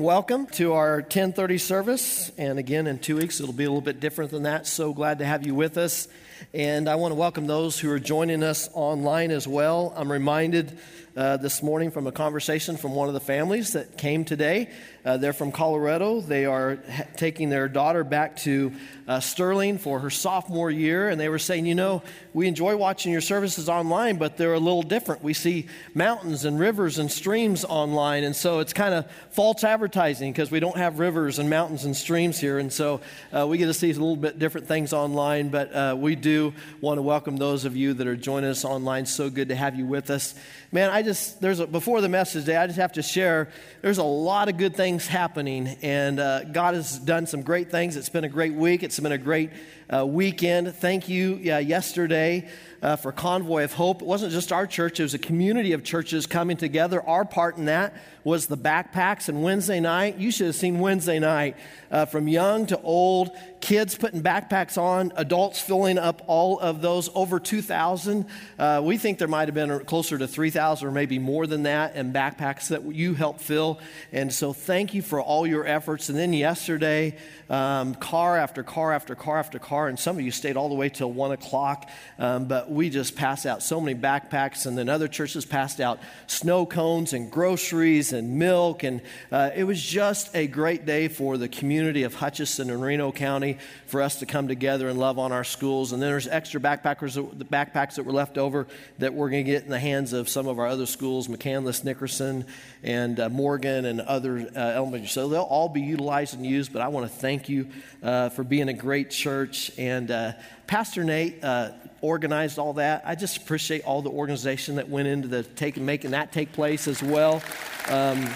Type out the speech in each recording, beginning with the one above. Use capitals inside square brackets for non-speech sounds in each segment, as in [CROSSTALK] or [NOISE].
Welcome to our 1030 service. And again, in two weeks, it'll be a little bit different than that. So glad to have you with us. And I want to welcome those who are joining us online as well. I'm reminded uh, this morning from a conversation from one of the families that came today. Uh, they're from Colorado. They are ha- taking their daughter back to uh, Sterling for her sophomore year, and they were saying, You know, we enjoy watching your services online, but they're a little different. We see mountains and rivers and streams online, and so it's kind of false advertising because we don't have rivers and mountains and streams here, and so uh, we get to see a little bit different things online, but uh, we do want to welcome those of you that are joining us online. So good to have you with us. Man, I just, there's a, before the message day, I just have to share, there's a lot of good things happening, and uh, God has done some great things. It's been a great week, it's been a great uh, weekend. Thank you yesterday uh, for Convoy of Hope. It wasn't just our church, it was a community of churches coming together. Our part in that was the backpacks, and Wednesday night, you should have seen Wednesday night, uh, from young to old, kids putting backpacks on, adults filling up all of those, over 2,000. Uh, we think there might have been closer to 3,000 or maybe more than that in backpacks that you helped fill. And so thank you for all your efforts. And then yesterday, um, car after car after car after car, and some of you stayed all the way till 1 o'clock. Um, but we just passed out so many backpacks, and then other churches passed out snow cones and groceries and milk. And uh, it was just a great day for the community of Hutchinson and Reno County for us to come together and love on our schools. And then there's extra backpackers, the backpacks that were left over that we're going to get in the hands of some of our other schools, McCandless, Nickerson, and uh, Morgan, and other uh, elementary. So they'll all be utilized and used. But I want to thank you uh, for being a great church. And uh, Pastor Nate uh, organized all that. I just appreciate all the organization that went into the take, making that take place as well. Um,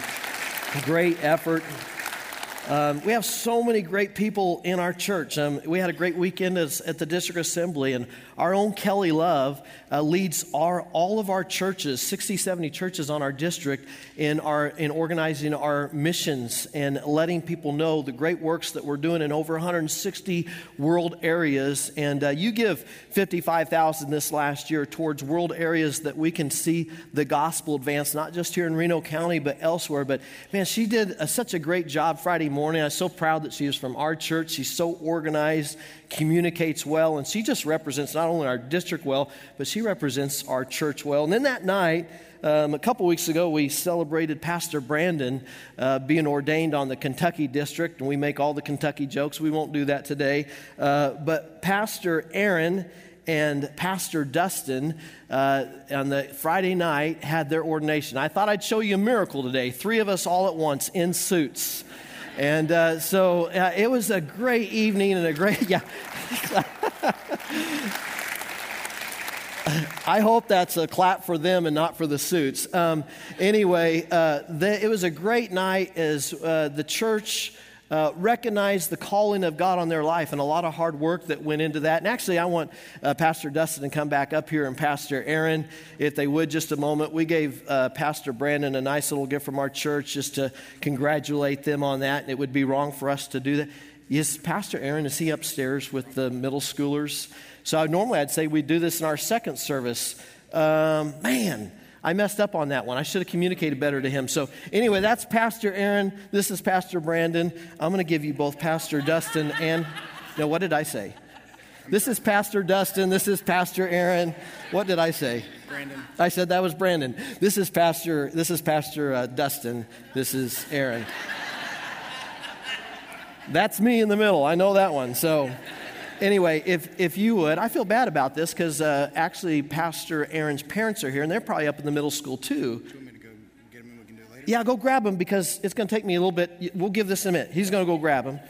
great effort. Um, we have so many great people in our church. Um, we had a great weekend as, at the district assembly, and our own Kelly Love uh, leads our, all of our churches, 60, 70 churches on our district, in, our, in organizing our missions and letting people know the great works that we're doing in over 160 world areas. And uh, you give 55,000 this last year towards world areas that we can see the gospel advance, not just here in Reno County, but elsewhere. But man, she did a, such a great job Friday morning. I'm so proud that she is from our church. She's so organized, communicates well, and she just represents not only our district well, but she represents our church well. And then that night, um, a couple weeks ago, we celebrated Pastor Brandon uh, being ordained on the Kentucky district, and we make all the Kentucky jokes. We won't do that today. Uh, but Pastor Aaron and Pastor Dustin uh, on the Friday night had their ordination. I thought I'd show you a miracle today. Three of us all at once in suits. And uh, so uh, it was a great evening and a great, [LAUGHS] yeah. [LAUGHS] I hope that's a clap for them and not for the suits. Um, anyway, uh, the, it was a great night as uh, the church uh, recognized the calling of God on their life and a lot of hard work that went into that. And actually, I want uh, Pastor Dustin to come back up here and Pastor Aaron, if they would, just a moment. We gave uh, Pastor Brandon a nice little gift from our church just to congratulate them on that. And it would be wrong for us to do that. Is Pastor Aaron, is he upstairs with the middle schoolers? So normally I'd say we'd do this in our second service. Um, man, I messed up on that one. I should have communicated better to him. So, anyway, that's Pastor Aaron. This is Pastor Brandon. I'm going to give you both Pastor Dustin and. No, what did I say? This is Pastor Dustin. This is Pastor Aaron. What did I say? Brandon. I said that was Brandon. This is Pastor. This is Pastor uh, Dustin. This is Aaron. That's me in the middle. I know that one. So anyway, if, if you would, I feel bad about this because uh, actually Pastor Aaron's parents are here and they're probably up in the middle school too. Yeah, go grab them because it's going to take me a little bit. We'll give this a minute. He's going to go grab them.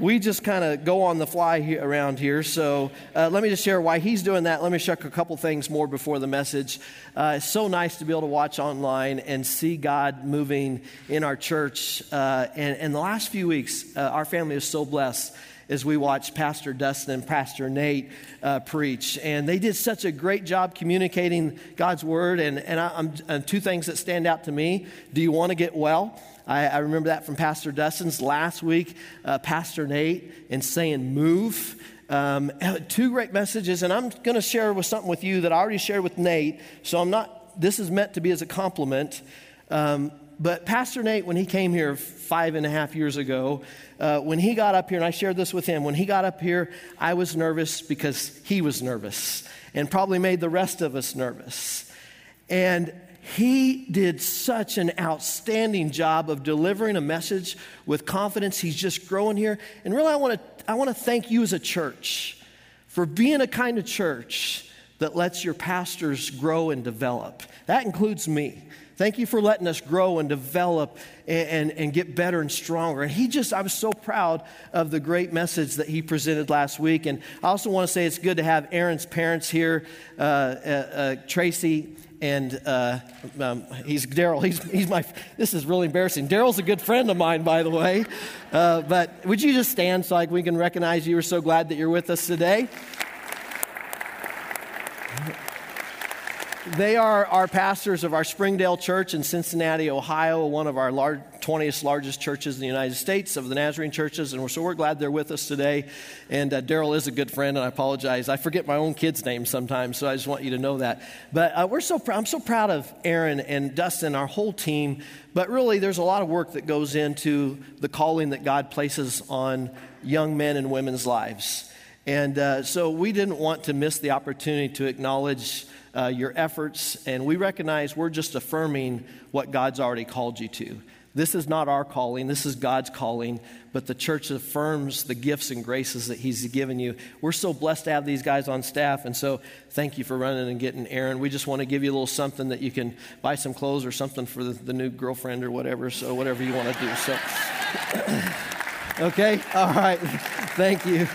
We just kind of go on the fly here, around here. So uh, let me just share why he's doing that. Let me share a couple things more before the message. Uh, it's so nice to be able to watch online and see God moving in our church. Uh, and, and the last few weeks, uh, our family is so blessed as we watched Pastor Dustin and Pastor Nate uh, preach. And they did such a great job communicating God's word. And, and I, two things that stand out to me. Do you want to get well? I, I remember that from Pastor Dustin's last week, uh, Pastor Nate, and saying, move. Um, [LAUGHS] two great messages, and I'm going to share with something with you that I already shared with Nate. So I'm not. This is meant to be as a compliment. Um, but Pastor Nate, when he came here five and a half years ago, uh, when he got up here, and I shared this with him, when he got up here, I was nervous because he was nervous and probably made the rest of us nervous. And he did such an outstanding job of delivering a message with confidence. He's just growing here. And really, I want to, I want to thank you as a church for being a kind of church that lets your pastors grow and develop. That includes me. Thank you for letting us grow and develop and, and, and, get better and stronger. And he just, I was so proud of the great message that he presented last week. And I also want to say it's good to have Aaron's parents here, uh, uh, uh, Tracy and uh, um, he's Daryl. He's, he's my, this is really embarrassing. Daryl's a good friend of mine, by the way. Uh, but would you just stand so like we can recognize you? We're so glad that you're with us today. They are our pastors of our Springdale Church in Cincinnati, Ohio, one of our large, 20th largest churches in the United States of the Nazarene churches. And we're, so we're glad they're with us today. And uh, Daryl is a good friend, and I apologize. I forget my own kids' names sometimes, so I just want you to know that. But uh, we're so pr- I'm so proud of Aaron and Dustin, our whole team. But really, there's a lot of work that goes into the calling that God places on young men and women's lives. And uh, so we didn't want to miss the opportunity to acknowledge uh, your efforts, and we recognize we're just affirming what God's already called you to. This is not our calling, this is God's calling, but the church affirms the gifts and graces that He's given you. We're so blessed to have these guys on staff, and so thank you for running and getting Aaron. We just want to give you a little something that you can buy some clothes or something for the, the new girlfriend or whatever, so whatever you want to do. So, [COUGHS] okay? All right. Thank you.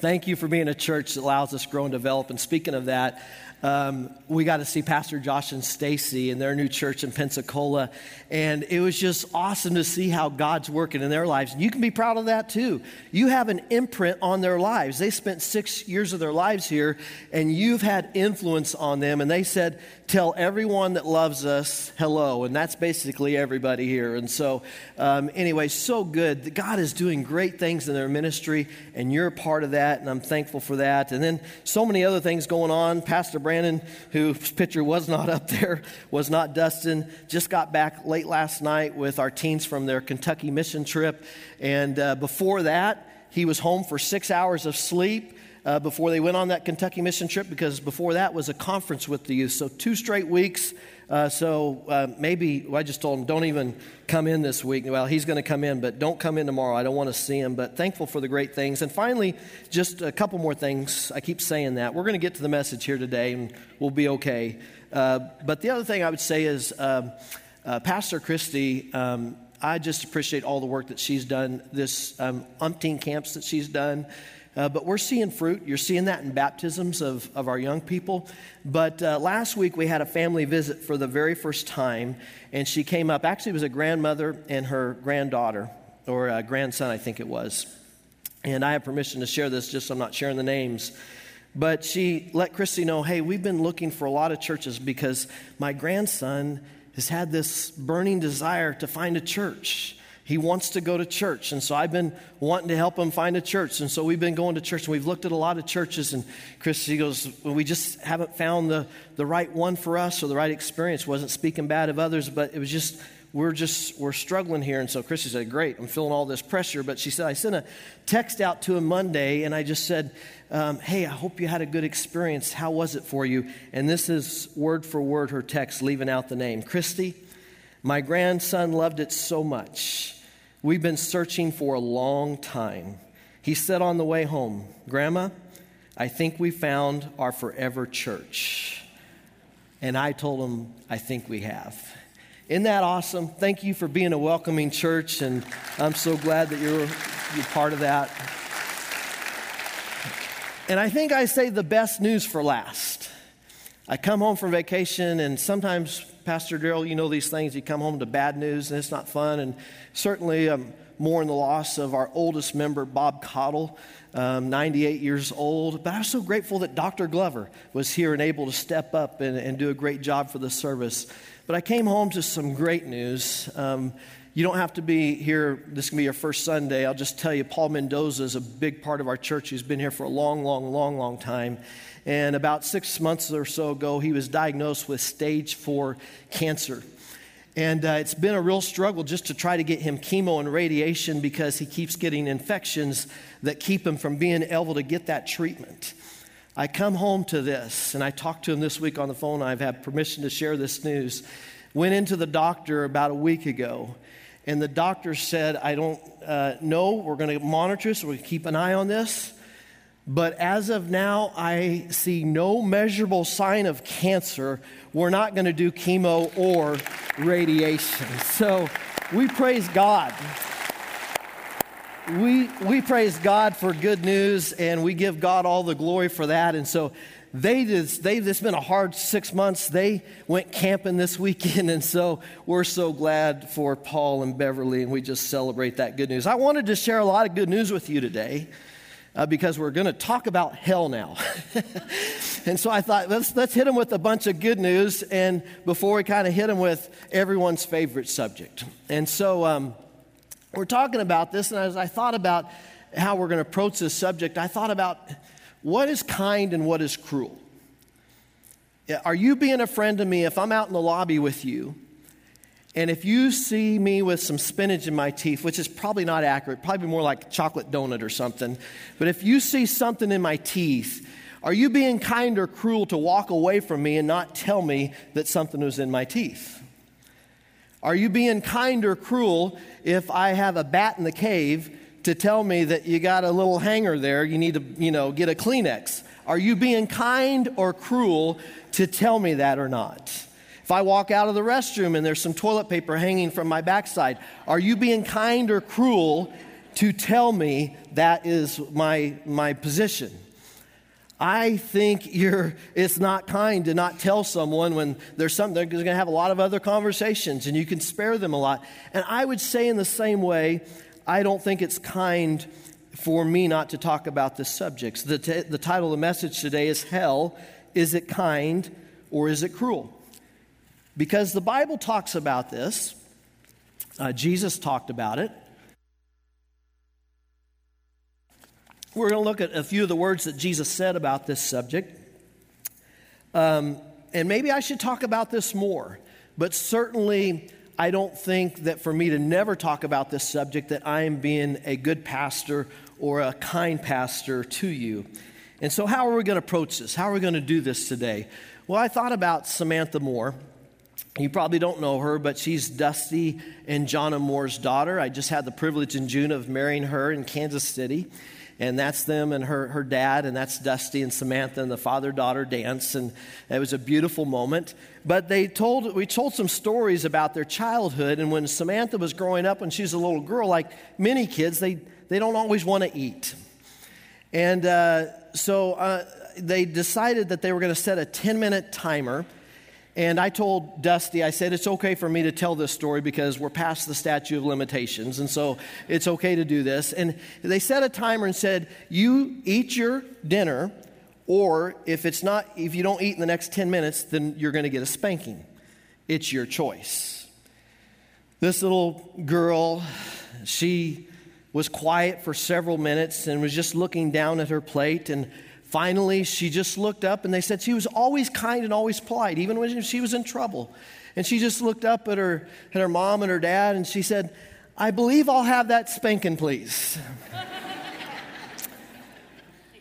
Thank you for being a church that allows us to grow and develop. And speaking of that, um, we got to see Pastor Josh and Stacy in their new church in Pensacola. And it was just awesome to see how God's working in their lives. And you can be proud of that too. You have an imprint on their lives. They spent six years of their lives here, and you've had influence on them. And they said, tell everyone that loves us hello. And that's basically everybody here. And so, um, anyway, so good. God is doing great things in their ministry, and you're a part of that, and I'm thankful for that. And then so many other things going on. Pastor Brandon, whose picture was not up there, was not Dustin, just got back late last night with our teens from their Kentucky mission trip. And uh, before that, he was home for six hours of sleep uh, before they went on that Kentucky mission trip because before that was a conference with the youth. So, two straight weeks. Uh, so, uh, maybe well, I just told him, don't even come in this week. Well, he's going to come in, but don't come in tomorrow. I don't want to see him. But thankful for the great things. And finally, just a couple more things. I keep saying that. We're going to get to the message here today and we'll be okay. Uh, but the other thing I would say is um, uh, Pastor Christy. Um, I just appreciate all the work that she's done, this um, umpteen camps that she's done. Uh, but we're seeing fruit. You're seeing that in baptisms of, of our young people. But uh, last week we had a family visit for the very first time, and she came up. Actually, it was a grandmother and her granddaughter, or a grandson, I think it was. And I have permission to share this, just I'm not sharing the names. But she let Christy know hey, we've been looking for a lot of churches because my grandson has had this burning desire to find a church he wants to go to church. And so I've been wanting to help him find a church. And so we've been going to church and we've looked at a lot of churches. And Chris, he goes, well, We just haven't found the, the right one for us or the right experience. Wasn't speaking bad of others, but it was just, we're just, we're struggling here. And so Christy said, Great, I'm feeling all this pressure. But she said, I sent a text out to him Monday and I just said, um, Hey, I hope you had a good experience. How was it for you? And this is word for word her text, leaving out the name. Christy, my grandson loved it so much we've been searching for a long time. He said on the way home, Grandma, I think we found our forever church. And I told him, I think we have. Isn't that awesome? Thank you for being a welcoming church, and I'm so glad that you're, you're part of that. And I think I say the best news for last. I come home from vacation, and sometimes Pastor Daryl, you know these things. You come home to bad news and it's not fun. And certainly, um, mourn the loss of our oldest member, Bob Cottle, um, 98 years old. But I was so grateful that Dr. Glover was here and able to step up and, and do a great job for the service. But I came home to some great news. Um, you don't have to be here. This can be your first Sunday. I'll just tell you, Paul Mendoza is a big part of our church. He's been here for a long, long, long, long time. And about six months or so ago, he was diagnosed with stage four cancer. And uh, it's been a real struggle just to try to get him chemo and radiation because he keeps getting infections that keep him from being able to get that treatment. I come home to this, and I talked to him this week on the phone. I've had permission to share this news. Went into the doctor about a week ago, and the doctor said, I don't uh, know, we're going to monitor this, we're going to keep an eye on this. But as of now, I see no measurable sign of cancer. We're not going to do chemo or radiation. So we praise God. We, we praise God for good news and we give God all the glory for that. And so they just, they've just been a hard six months. They went camping this weekend, [LAUGHS] and so we're so glad for Paul and Beverly, and we just celebrate that good news. I wanted to share a lot of good news with you today. Uh, because we're going to talk about hell now. [LAUGHS] and so I thought, let's, let's hit them with a bunch of good news, and before we kind of hit them with everyone's favorite subject. And so um, we're talking about this, and as I thought about how we're going to approach this subject, I thought about what is kind and what is cruel? Are you being a friend to me if I'm out in the lobby with you? And if you see me with some spinach in my teeth, which is probably not accurate, probably more like chocolate donut or something, but if you see something in my teeth, are you being kind or cruel to walk away from me and not tell me that something was in my teeth? Are you being kind or cruel if I have a bat in the cave to tell me that you got a little hanger there, you need to, you know, get a Kleenex. Are you being kind or cruel to tell me that or not? If I walk out of the restroom and there's some toilet paper hanging from my backside, are you being kind or cruel to tell me that is my, my position? I think you're, it's not kind to not tell someone when there's something, they're going to have a lot of other conversations and you can spare them a lot. And I would say, in the same way, I don't think it's kind for me not to talk about this subject. The, t- the title of the message today is Hell Is It Kind or Is It Cruel? Because the Bible talks about this, uh, Jesus talked about it. We're going to look at a few of the words that Jesus said about this subject. Um, and maybe I should talk about this more, but certainly I don't think that for me to never talk about this subject that I am being a good pastor or a kind pastor to you. And so, how are we going to approach this? How are we going to do this today? Well, I thought about Samantha Moore. You probably don't know her, but she's Dusty and Jonna Moore's daughter. I just had the privilege in June of marrying her in Kansas City and that's them and her, her dad, and that's Dusty and Samantha and the father daughter dance, and it was a beautiful moment. But they told we told some stories about their childhood, and when Samantha was growing up, when she was a little girl, like many kids, they they don't always want to eat, and uh, so uh, they decided that they were going to set a ten minute timer and I told Dusty, I said, it's okay for me to tell this story because we're past the statute of limitations. And so it's okay to do this. And they set a timer and said, you eat your dinner, or if it's not, if you don't eat in the next 10 minutes, then you're going to get a spanking. It's your choice. This little girl, she was quiet for several minutes and was just looking down at her plate and Finally, she just looked up and they said she was always kind and always polite, even when she was in trouble. And she just looked up at her, at her mom and her dad and she said, I believe I'll have that spanking, please. [LAUGHS]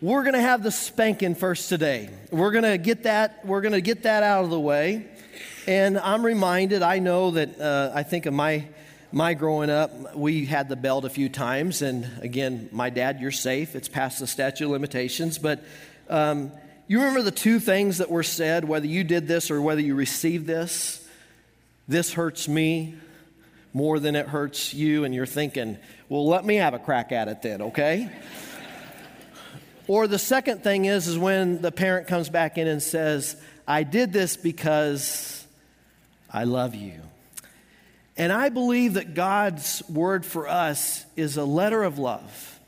we're going to have the spanking first today. We're going to get that, we're going to get that out of the way. And I'm reminded, I know that uh, I think of my my growing up, we had the belt a few times, and again, my dad, you're safe. It's past the statute of limitations. But um, you remember the two things that were said, whether you did this or whether you received this? This hurts me more than it hurts you, and you're thinking, well, let me have a crack at it then, okay? or the second thing is, is when the parent comes back in and says, I did this because I love you. And I believe that God's word for us is a letter of love.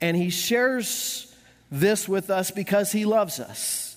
And He shares this with us because He loves us.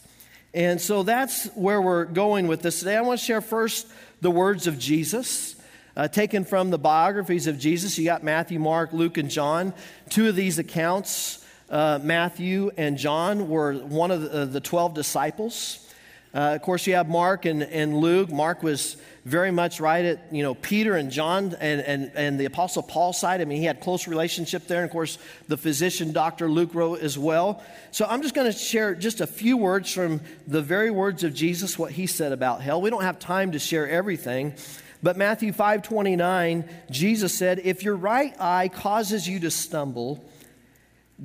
And so that's where we're going with this today. I want to share first the words of Jesus. Uh, taken from the biographies of Jesus. You got Matthew, Mark, Luke, and John. Two of these accounts, uh, Matthew and John, were one of the, uh, the 12 disciples. Uh, of course, you have Mark and, and Luke. Mark was very much right at, you know, Peter and John and, and, and the Apostle Paul side. I mean, he had close relationship there. And of course, the physician, Dr. Luke, wrote as well. So I'm just going to share just a few words from the very words of Jesus, what he said about hell. We don't have time to share everything. But Matthew 5:29, Jesus said, "If your right eye causes you to stumble,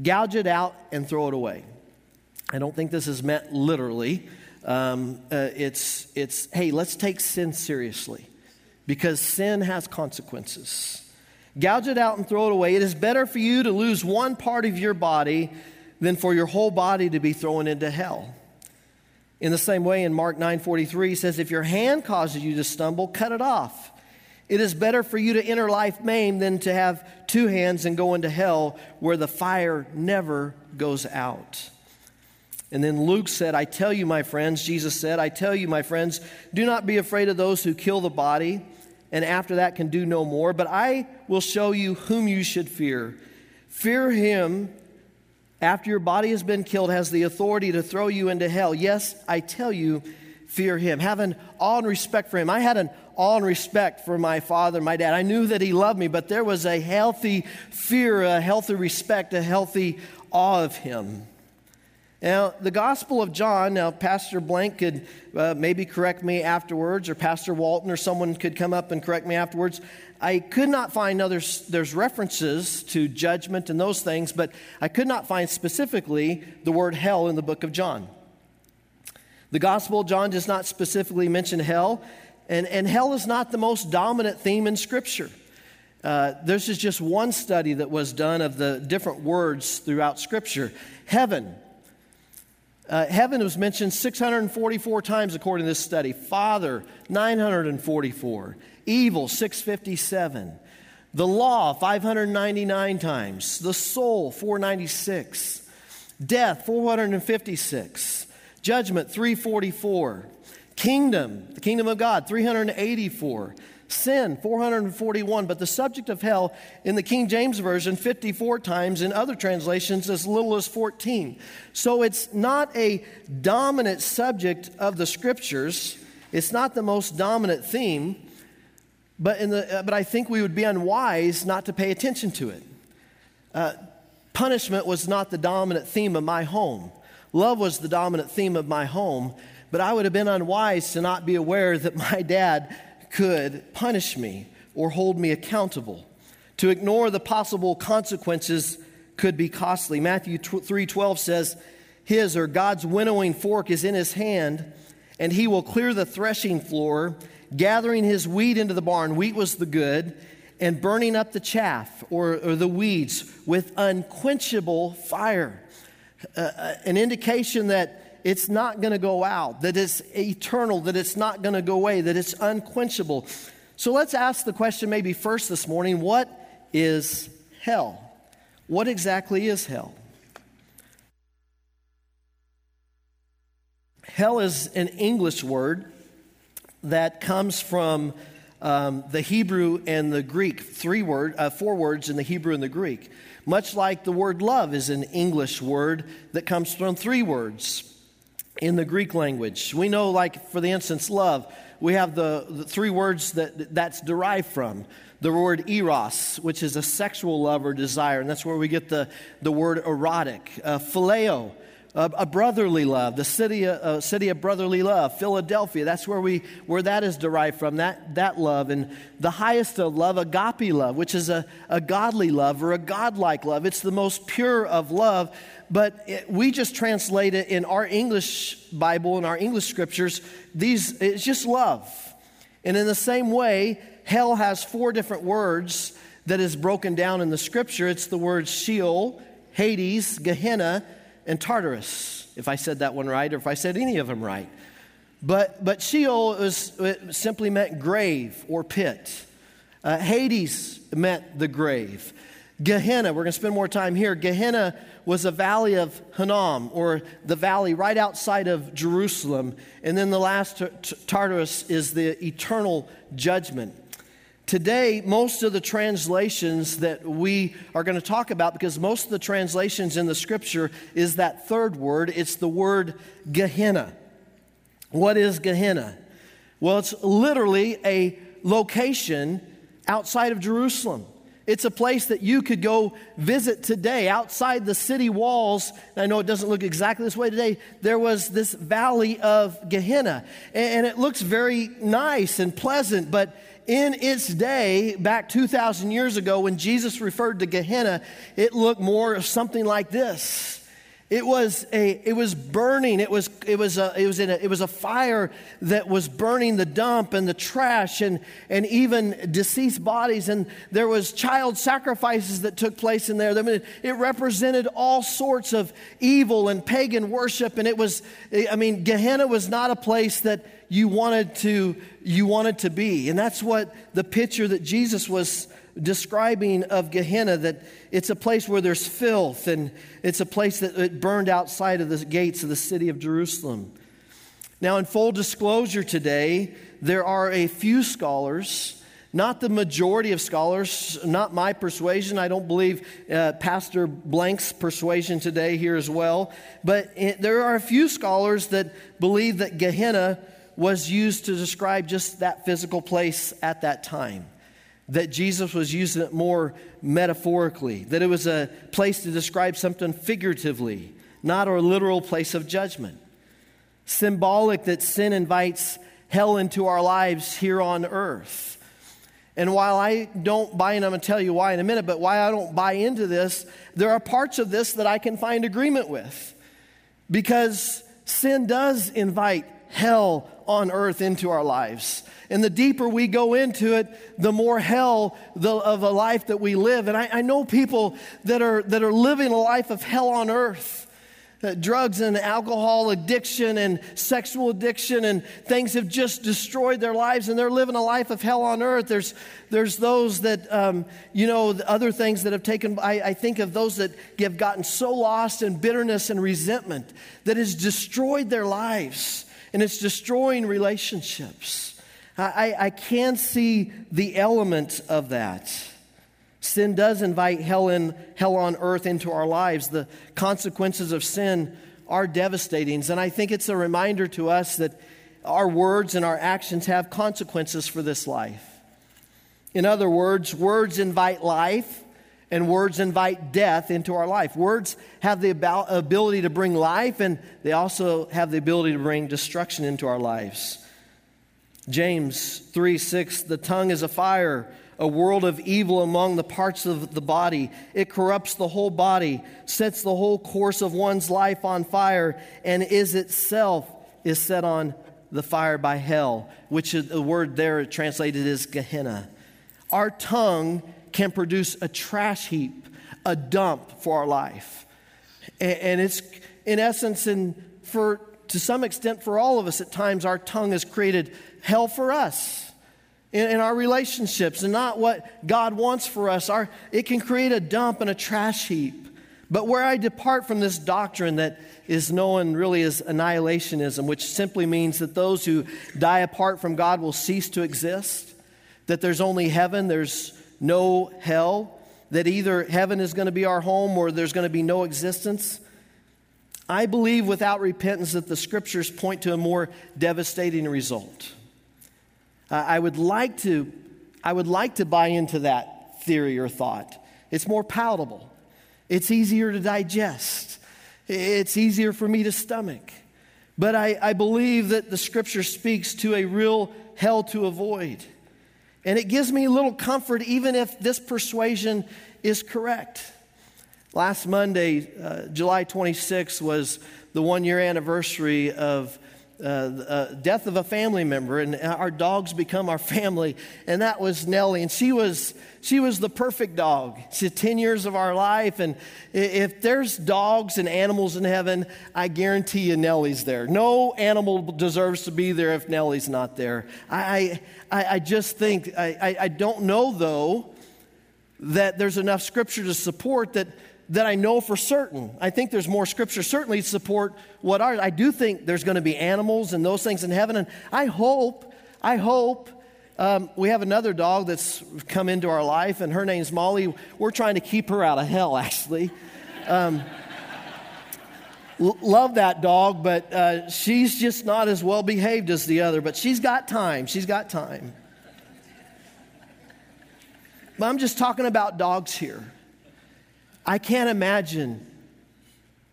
gouge it out and throw it away." I don't think this is meant literally, um, uh, it's, it's, hey, let's take sin seriously because sin has consequences. Gouge it out and throw it away. It is better for you to lose one part of your body than for your whole body to be thrown into hell. In the same way, in Mark 9:43 says, "If your hand causes you to stumble, cut it off. It is better for you to enter life maimed than to have two hands and go into hell, where the fire never goes out." And then Luke said, I tell you, my friends, Jesus said, I tell you, my friends, do not be afraid of those who kill the body and after that can do no more, but I will show you whom you should fear. Fear him after your body has been killed, has the authority to throw you into hell. Yes, I tell you, fear him. Have an awe and respect for him. I had an awe and respect for my father, my dad. I knew that he loved me, but there was a healthy fear, a healthy respect, a healthy awe of him. Now, the Gospel of John, now, Pastor Blank could uh, maybe correct me afterwards, or Pastor Walton, or someone could come up and correct me afterwards. I could not find others, there's references to judgment and those things, but I could not find specifically the word hell in the book of John. The Gospel of John does not specifically mention hell, and, and hell is not the most dominant theme in Scripture. Uh, this is just one study that was done of the different words throughout Scripture. Heaven, uh, heaven was mentioned 644 times according to this study. Father, 944. Evil, 657. The law, 599 times. The soul, 496. Death, 456. Judgment, 344. Kingdom, the kingdom of God, 384. Sin, 441, but the subject of hell in the King James Version 54 times, in other translations as little as 14. So it's not a dominant subject of the scriptures, it's not the most dominant theme, but, in the, but I think we would be unwise not to pay attention to it. Uh, punishment was not the dominant theme of my home, love was the dominant theme of my home. But I would have been unwise to not be aware that my dad could punish me or hold me accountable. To ignore the possible consequences could be costly. Matthew 3:12 says, "His or God's winnowing fork is in his hand, and he will clear the threshing floor, gathering his wheat into the barn. Wheat was the good." And burning up the chaff or, or the weeds with unquenchable fire. Uh, uh an indication that it's not going to go out, that it's eternal, that it's not going to go away, that it's unquenchable. So let's ask the question maybe first this morning what is hell? What exactly is hell? Hell is an English word that comes from um, the Hebrew and the Greek, three word, uh, four words in the Hebrew and the Greek. Much like the word love is an English word that comes from three words in the Greek language. We know, like, for the instance, love, we have the, the three words that that's derived from. The word eros, which is a sexual love or desire, and that's where we get the, the word erotic. Uh, phileo, a, a, brotherly love, the city, uh, city of brotherly love, Philadelphia. That's where we where that is derived from. That that love, and the highest of love, agape love, which is a, a godly love or a godlike love. It's the most pure of love but it, we just translate it in our English Bible and our English scriptures. These, it's just love. And in the same way, hell has four different words that is broken down in the scripture. It's the word Sheol, Hades, Gehenna, and Tartarus, if I said that one right, or if I said any of them right. But, but Sheol was, simply meant grave or pit. Uh, Hades meant the grave. Gehenna, we're going to spend more time here. Gehenna was a valley of Hinnom, or the valley right outside of Jerusalem. And then the last Tartarus is the eternal judgment. Today, most of the translations that we are going to talk about, because most of the translations in the scripture is that third word, it's the word Gehenna. What is Gehenna? Well, it's literally a location outside of Jerusalem. It's a place that you could go visit today outside the city walls. I know it doesn't look exactly this way today. There was this valley of Gehenna, and it looks very nice and pleasant, but in its day, back 2,000 years ago, when Jesus referred to Gehenna, it looked more something like this. It was a, it was burning. It was, it was a, it was in a, it was a fire that was burning the dump and the trash and, and even deceased bodies. And there was child sacrifices that took place in there. I mean, it represented all sorts of evil and pagan worship. And it was, I mean, Gehenna was not a place that you wanted to, you wanted to be. And that's what the picture that Jesus was describing of Gehenna that it's a place where there's filth and it's a place that it burned outside of the gates of the city of Jerusalem. Now, in full disclosure today, there are a few scholars, not the majority of scholars, not my persuasion. I don't believe uh, Pastor Blank's persuasion today here as well. But it, there are a few scholars that believe that Gehenna was used to describe just that physical place at that time that Jesus was using it more metaphorically, that it was a place to describe something figuratively, not a literal place of judgment. Symbolic that sin invites hell into our lives here on earth. And while I don't buy, and I'm going to tell you why in a minute, but why I don't buy into this, there are parts of this that I can find agreement with. Because sin does invite hell on earth into our lives. And the deeper we go into it, the more hell the, of a life that we live. And I, I, know people that are, that are living a life of hell on earth. Uh, drugs and alcohol addiction and sexual addiction and things have just destroyed their lives and they're living a life of hell on earth. There's, there's those that, um, you know, other things that have taken, I, I think of those that have gotten so lost in bitterness and resentment that has destroyed their lives and it's destroying relationships. I, I can see the element of that. Sin does invite hell, in, hell on earth into our lives. The consequences of sin are devastating. And I think it's a reminder to us that our words and our actions have consequences for this life. In other words, words invite life, and words invite death into our life. Words have the ability to bring life, and they also have the ability to bring destruction into our lives. James 3 6, the tongue is a fire, a world of evil among the parts of the body. It corrupts the whole body, sets the whole course of one's life on fire, and is itself is set on the fire by hell, which the word there translated is Gehenna. Our tongue can produce a trash heap, a dump for our life. And it's, in essence, and for to some extent, for all of us, at times, our tongue has created hell for us in, in, our relationships and not what God wants for us. Our, it can create a dump and a trash heap. But where I depart from this doctrine that is known really as annihilationism, which simply means that those who die apart from God will cease to exist, that there's only heaven, there's no hell, that either heaven is going to be our home or there's going to be no existence. I believe without repentance that the scriptures point to a more devastating result. I would like to I would like to buy into that theory or thought. It's more palatable. It's easier to digest. It's easier for me to stomach. But I, I believe that the scripture speaks to a real hell to avoid. And it gives me a little comfort, even if this persuasion is correct. Last Monday, uh, July 26th, was the one year anniversary of uh, uh, death of a family member, and our dogs become our family, and that was Nellie. And she was, she was the perfect dog. She had 10 years of our life, and if there's dogs and animals in heaven, I guarantee you Nellie's there. No animal deserves to be there if Nellie's not there. I, I, I just think, I, I, I don't know, though, that there's enough scripture to support that that I know for certain. I think there's more scripture certainly to support what ours. I do think there's going to be animals and those things in heaven, and I hope, I hope. Um, we have another dog that's come into our life, and her name's Molly. We're trying to keep her out of hell, actually. Um, [LAUGHS] love that dog, but uh, she's just not as well behaved as the other. But she's got time. She's got time. But I'm just talking about dogs here. I can't imagine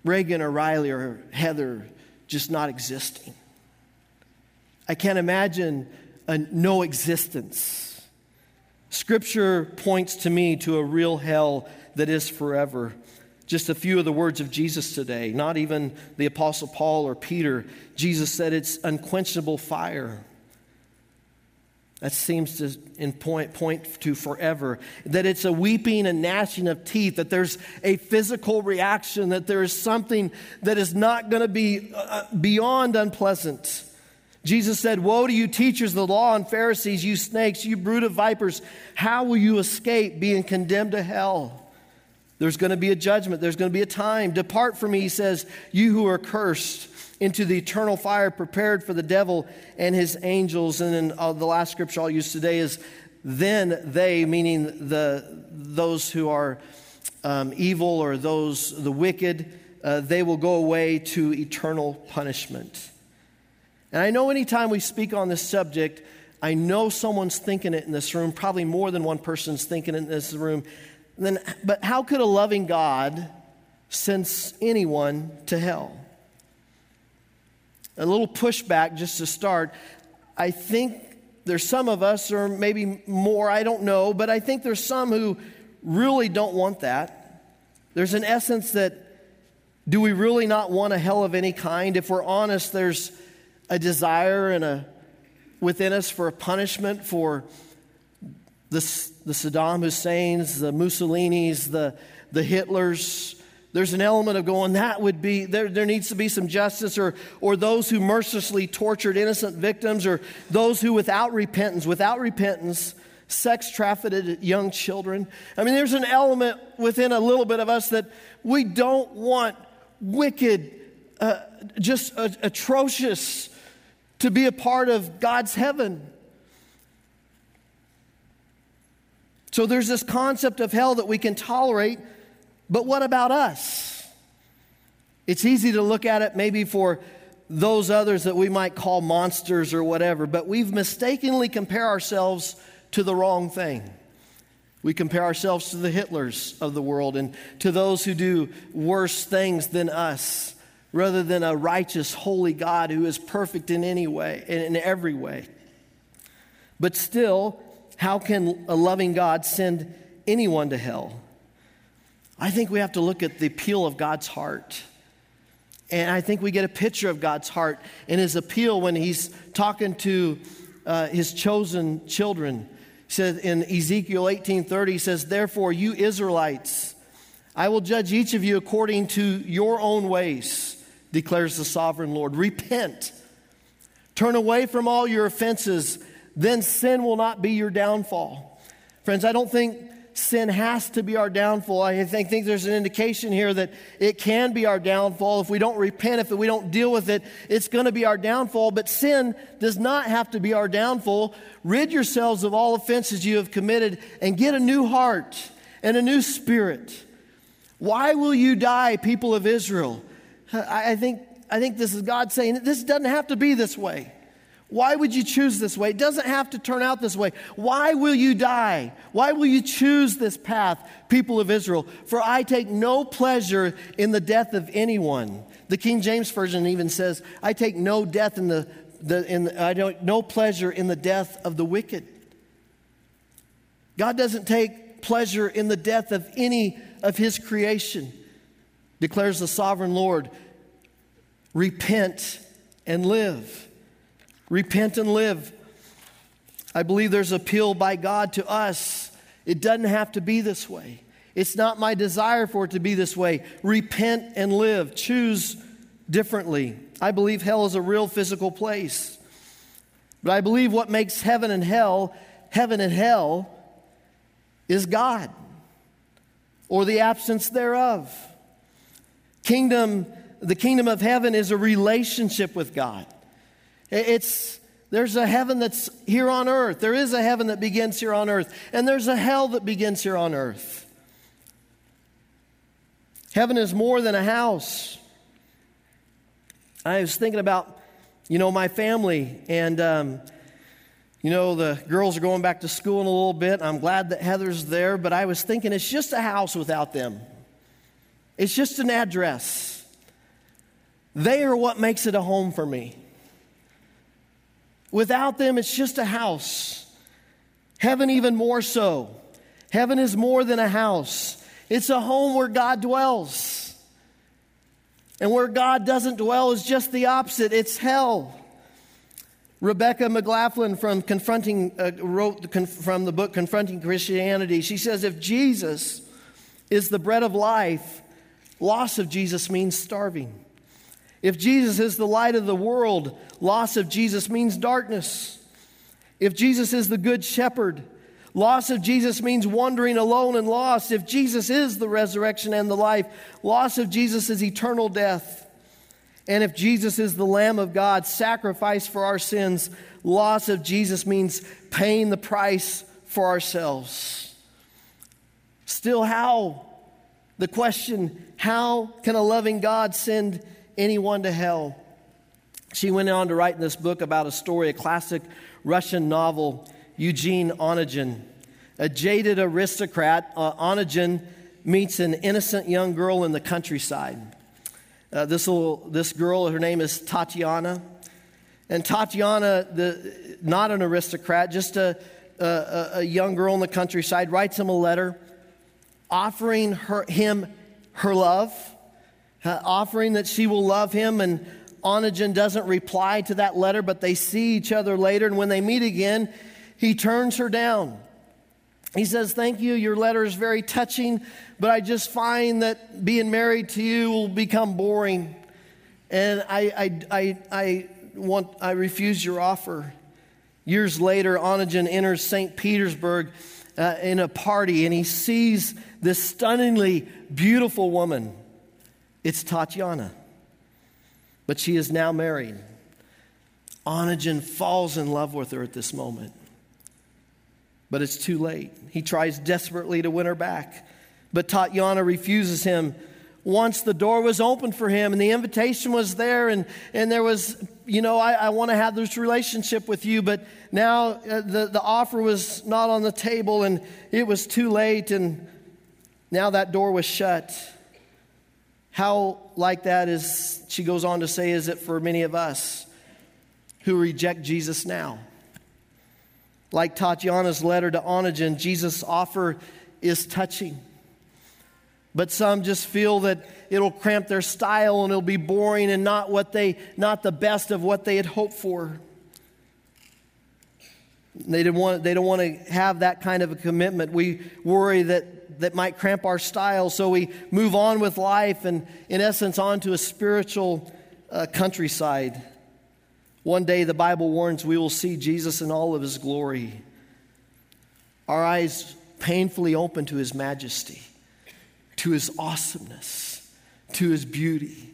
Reagan or Riley or Heather just not existing. I can't imagine a no existence. Scripture points to me to a real hell that is forever. Just a few of the words of Jesus today, not even the Apostle Paul or Peter. Jesus said it's unquenchable fire. That seems to in point, point to forever. That it's a weeping and gnashing of teeth, that there's a physical reaction, that there is something that is not going to be uh, beyond unpleasant. Jesus said, Woe to you, teachers of the law and Pharisees, you snakes, you brood of vipers. How will you escape being condemned to hell? There's going to be a judgment. There's going to be a time. Depart from me, he says, you who are cursed into the eternal fire prepared for the devil and his angels. And then uh, the last scripture I'll use today is then they, meaning the, those who are um, evil or those, the wicked, uh, they will go away to eternal punishment. And I know anytime we speak on this subject, I know someone's thinking it in this room, probably more than one person's thinking it in this room. Then, but how could a loving God send anyone to hell? A little pushback just to start. I think there's some of us, or maybe more, I don't know, but I think there's some who really don't want that. There's an essence that do we really not want a hell of any kind? If we're honest, there's a desire and a within us for a punishment for the, the Saddam Husseins, the Mussolinis, the, the Hitlers, there's an element of going, that would be, there, there needs to be some justice, or, or those who mercilessly tortured innocent victims, or those who without repentance, without repentance, sex trafficked young children. I mean, there's an element within a little bit of us that we don't want wicked, uh, just uh, atrocious to be a part of God's heaven. So there's this concept of hell that we can tolerate but what about us? It's easy to look at it maybe for those others that we might call monsters or whatever, but we've mistakenly compare ourselves to the wrong thing. We compare ourselves to the Hitlers of the world and to those who do worse things than us, rather than a righteous, holy God who is perfect in any way, in every way. But still, how can a loving God send anyone to hell? I think we have to look at the appeal of God's heart. And I think we get a picture of God's heart in his appeal when he's talking to uh, his chosen children. He in Ezekiel 18:30, he says, Therefore, you Israelites, I will judge each of you according to your own ways, declares the sovereign Lord. Repent. Turn away from all your offenses, then sin will not be your downfall. Friends, I don't think sin has to be our downfall. I think, think there's an indication here that it can be our downfall. If we don't repent, if we don't deal with it, it's going to be our downfall. But sin does not have to be our downfall. Rid yourselves of all offenses you have committed and get a new heart and a new spirit. Why will you die, people of Israel? I think, I think this is God saying this doesn't have to be this way. Why would you choose this way? It doesn't have to turn out this way. Why will you die? Why will you choose this path, people of Israel? For I take no pleasure in the death of anyone. The King James Version even says, I take no death in the, the, in the, I don't no pleasure in the death of the wicked. God doesn't take pleasure in the death of any of his creation, declares the sovereign Lord. Repent and live. Repent and live. I believe there's appeal by God to us. It doesn't have to be this way. It's not my desire for it to be this way. Repent and live. Choose differently. I believe hell is a real physical place. But I believe what makes heaven and hell, heaven and hell, is God or the absence thereof. Kingdom, the kingdom of heaven is a relationship with God. It's there's a heaven that's here on earth. There is a heaven that begins here on earth, and there's a hell that begins here on earth. Heaven is more than a house. I was thinking about, you know, my family, and, um, you know, the girls are going back to school in a little bit. I'm glad that Heather's there, but I was thinking it's just a house without them. It's just an address. They are what makes it a home for me. Without them, it's just a house. Heaven, even more so. Heaven is more than a house, it's a home where God dwells. And where God doesn't dwell is just the opposite it's hell. Rebecca McLaughlin from confronting uh, wrote the, from the book Confronting Christianity. She says if Jesus is the bread of life, loss of Jesus means starving. If Jesus is the light of the world, loss of Jesus means darkness. If Jesus is the good shepherd, Loss of Jesus means wandering alone and lost. If Jesus is the resurrection and the life, loss of Jesus is eternal death. And if Jesus is the Lamb of God, sacrifice for our sins, loss of Jesus means paying the price for ourselves. Still, how? The question how can a loving God send anyone to hell? She went on to write in this book about a story, a classic Russian novel Eugene Onegin. A jaded aristocrat, uh, Onegin meets an innocent young girl in the countryside. Uh, this, little, this girl, her name is Tatiana. And Tatiana, the, not an aristocrat, just a, a, a young girl in the countryside, writes him a letter offering her, him her love, uh, offering that she will love him. And Onegin doesn't reply to that letter, but they see each other later. And when they meet again, he turns her down. He says, Thank you, your letter is very touching, but I just find that being married to you will become boring. And I, I, I, I, want, I refuse your offer. Years later, Onegin enters St. Petersburg uh, in a party and he sees this stunningly beautiful woman. It's Tatiana, but she is now married. Onegin falls in love with her at this moment but it's too late. He tries desperately to win her back, but Tatiana refuses him. Once the door was open for him and the invitation was there, and, and there was, you know, I, I want to have this relationship with you, but now uh, the, the offer was not on the table and it was too late, and now that door was shut. How like that is, she goes on to say, is it for many of us who reject Jesus now? Like Tatiana's letter to Onegin, Jesus' offer is touching. But some just feel that it'll cramp their style and it'll be boring and not what they not the best of what they had hoped for. They, didn't want, they don't want to have that kind of a commitment. We worry that that might cramp our style, so we move on with life and, in essence, onto a spiritual uh, countryside. One day, the Bible warns we will see Jesus in all of his glory. Our eyes painfully open to his majesty, to his awesomeness, to his beauty.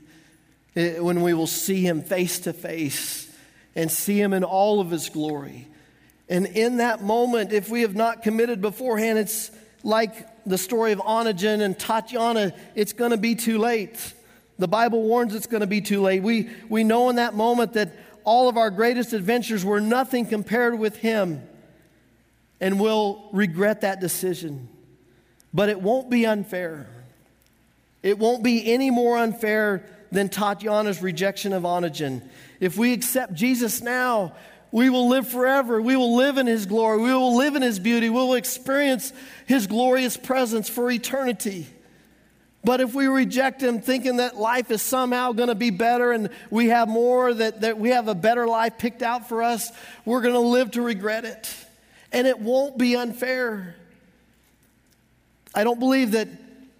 Eh, when we will see him face to face and see him in all of his glory. And in that moment, if we have not committed beforehand, it's like the story of Onegin and Tatiana, it's going to be too late. The Bible warns it's going to be too late. We, we know in that moment that all of our greatest adventures were nothing compared with Him. And we'll regret that decision. But it won't be unfair. It won't be any more unfair than Tatiana's rejection of Onegin. If we accept Jesus now, we will live forever. We will live in His glory. We will live in His beauty. We will experience His glorious presence for eternity. But if we reject Him thinking that life is somehow going to be better and we have more, that, that we have a better life picked out for us, we're going to live to regret it. And it won't be unfair. I don't believe that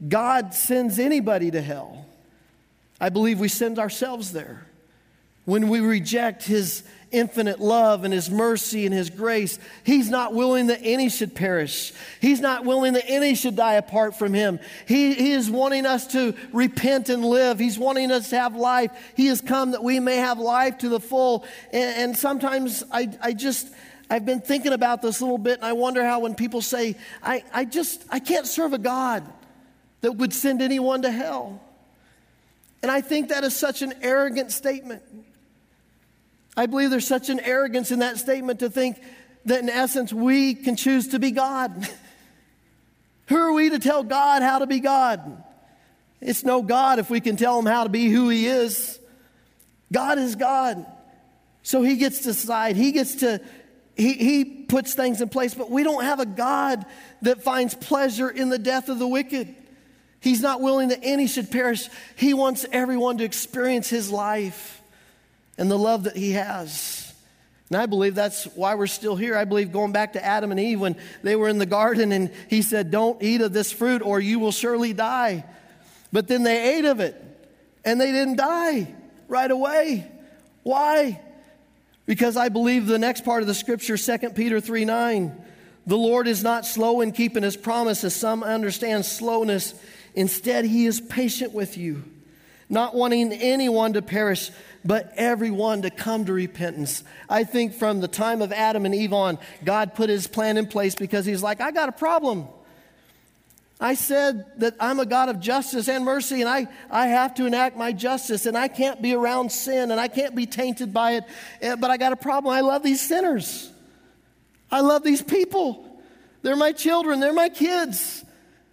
God sends anybody to hell. I believe we send ourselves there. When we reject His infinite love and His mercy and His grace, He's not willing that any should perish. He's not willing that any should die apart from Him. He, he is wanting us to repent and live. He's wanting us to have life. He has come that we may have life to the full. And, and sometimes I, I just, I've been thinking about this a little bit, and I wonder how when people say, I, I just, I can't serve a God that would send anyone to hell. And I think that is such an arrogant statement. I believe there's such an arrogance in that statement to think that in essence we can choose to be God. [LAUGHS] who are we to tell God how to be God? It's no God if we can tell him how to be who he is. God is God. So he gets to decide. He gets to, he, he puts things in place, but we don't have a God that finds pleasure in the death of the wicked. He's not willing that any should perish. He wants everyone to experience his life and the love that he has. And I believe that's why we're still here. I believe going back to Adam and Eve when they were in the garden and he said, Don't eat of this fruit or you will surely die. But then they ate of it and they didn't die right away. Why? Because I believe the next part of the scripture, 2 Peter 3 9, the Lord is not slow in keeping his promises. Some understand slowness Instead, he is patient with you, not wanting anyone to perish, but everyone to come to repentance. I think from the time of Adam and Eve on, God put his plan in place because he's like, I got a problem. I said that I'm a God of justice and mercy, and I, I have to enact my justice, and I can't be around sin, and I can't be tainted by it. Eh, but I got a problem. I love these sinners. I love these people. They're my children, they're my kids.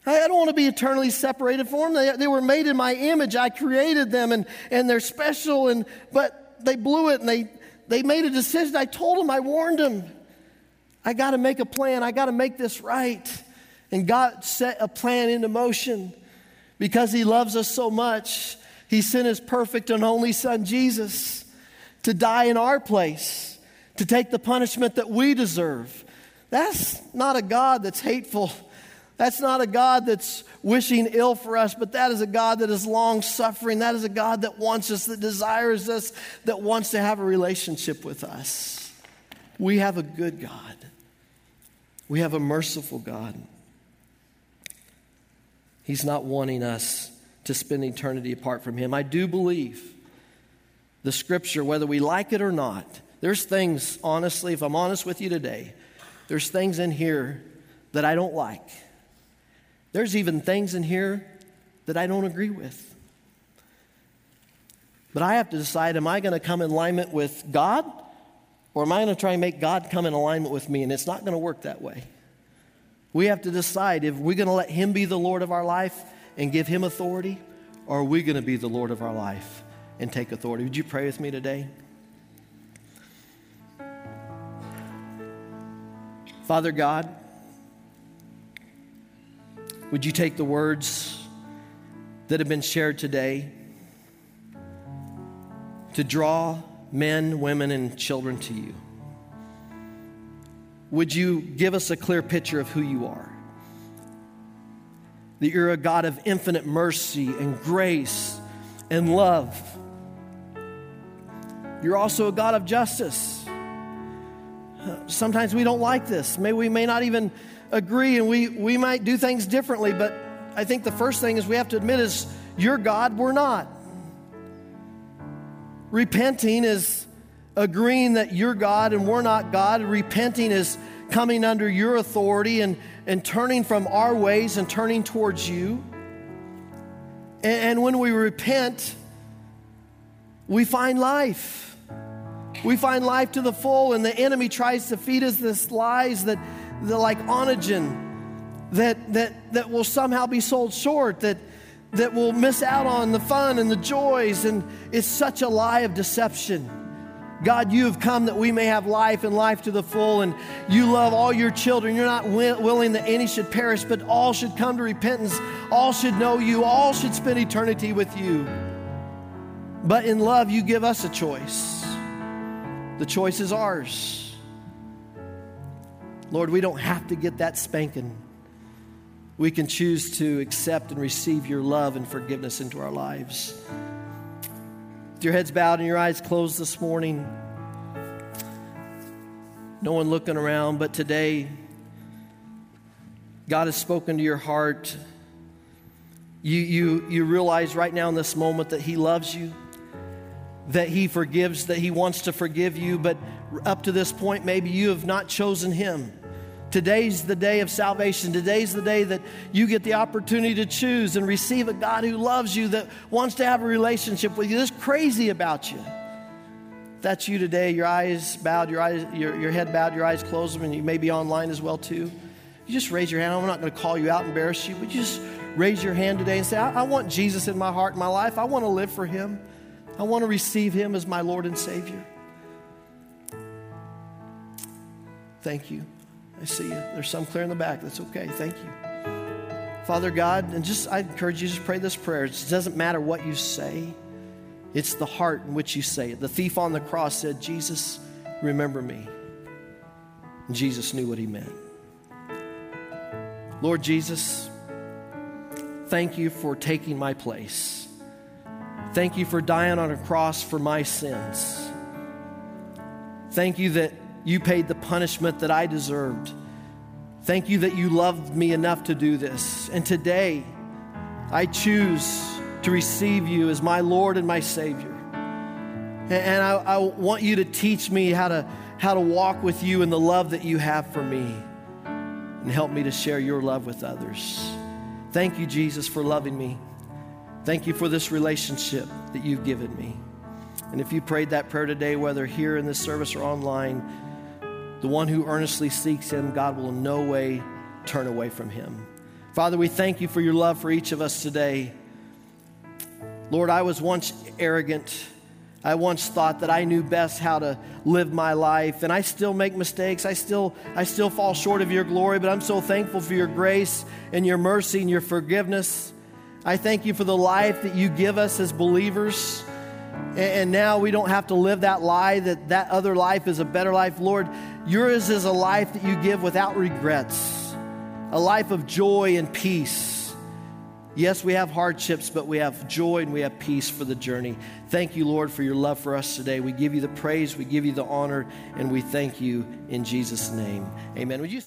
I don't want to be eternally separated from them. They, they were made in my image. I created them and, and they're special. And, but they blew it and they, they made a decision. I told them, I warned them. I got to make a plan. I got to make this right. And God set a plan into motion because He loves us so much. He sent His perfect and only Son, Jesus, to die in our place, to take the punishment that we deserve. That's not a God that's hateful. That's not a God that's wishing ill for us, but that is a God that is long suffering. That is a God that wants us, that desires us, that wants to have a relationship with us. We have a good God, we have a merciful God. He's not wanting us to spend eternity apart from Him. I do believe the scripture, whether we like it or not, there's things, honestly, if I'm honest with you today, there's things in here that I don't like. There's even things in here that I don't agree with. But I have to decide am I going to come in alignment with God or am I going to try and make God come in alignment with me? And it's not going to work that way. We have to decide if we're going to let Him be the Lord of our life and give Him authority, or are we going to be the Lord of our life and take authority? Would you pray with me today? Father God, would you take the words that have been shared today to draw men, women, and children to you? Would you give us a clear picture of who you are? That you're a God of infinite mercy and grace and love. You're also a God of justice. Sometimes we don't like this. May we may not even agree and we, we might do things differently, but I think the first thing is we have to admit is you're God, we're not. Repenting is agreeing that you're God and we're not God. Repenting is coming under your authority and, and turning from our ways and turning towards you. And, and when we repent, we find life. We find life to the full, and the enemy tries to feed us this lies that the like Onegin that, that, that will somehow be sold short, that, that will miss out on the fun and the joys. And it's such a lie of deception. God, you have come that we may have life and life to the full, and you love all your children. You're not wi- willing that any should perish, but all should come to repentance. All should know you. All should spend eternity with you. But in love, you give us a choice. The choice is ours. Lord, we don't have to get that spanking. We can choose to accept and receive your love and forgiveness into our lives. With your heads bowed and your eyes closed this morning, no one looking around, but today, God has spoken to your heart. You, you, you realize right now in this moment that He loves you, that He forgives, that He wants to forgive you, but up to this point, maybe you have not chosen Him. Today's the day of salvation. Today's the day that you get the opportunity to choose and receive a God who loves you, that wants to have a relationship with you, that's crazy about you. If that's you today, your eyes bowed, your, eyes, your, your head bowed, your eyes closed, and you may be online as well too. You just raise your hand. I'm not going to call you out, embarrass you, but you just raise your hand today and say, I, I want Jesus in my heart and my life. I want to live for him. I want to receive him as my Lord and Savior. Thank you. I see you. There's some clear in the back. That's okay. Thank you. Father God, and just I encourage you to pray this prayer. It doesn't matter what you say, it's the heart in which you say it. The thief on the cross said, Jesus, remember me. And Jesus knew what he meant. Lord Jesus, thank you for taking my place. Thank you for dying on a cross for my sins. Thank you that you paid the punishment that I deserved. Thank you that you loved me enough to do this. And today, I choose to receive you as my Lord and my Savior. And I, I, want you to teach me how to, how to walk with you in the love that you have for me and help me to share your love with others. Thank you, Jesus, for loving me. Thank you for this relationship that you've given me. And if you prayed that prayer today, whether here in this service or online, the one who earnestly seeks him, God will in no way turn away from him. Father, we thank you for your love for each of us today. Lord, I was once arrogant. I once thought that I knew best how to live my life, and I still make mistakes. I still, I still fall short of your glory, but I'm so thankful for your grace and your mercy and your forgiveness. I thank you for the life that you give us as believers. And now we don't have to live that lie that that other life is a better life. Lord, yours is a life that you give without regrets, a life of joy and peace. Yes, we have hardships, but we have joy and we have peace for the journey. Thank you, Lord, for your love for us today. We give you the praise, we give you the honor, and we thank you in Jesus' name. Amen. Would you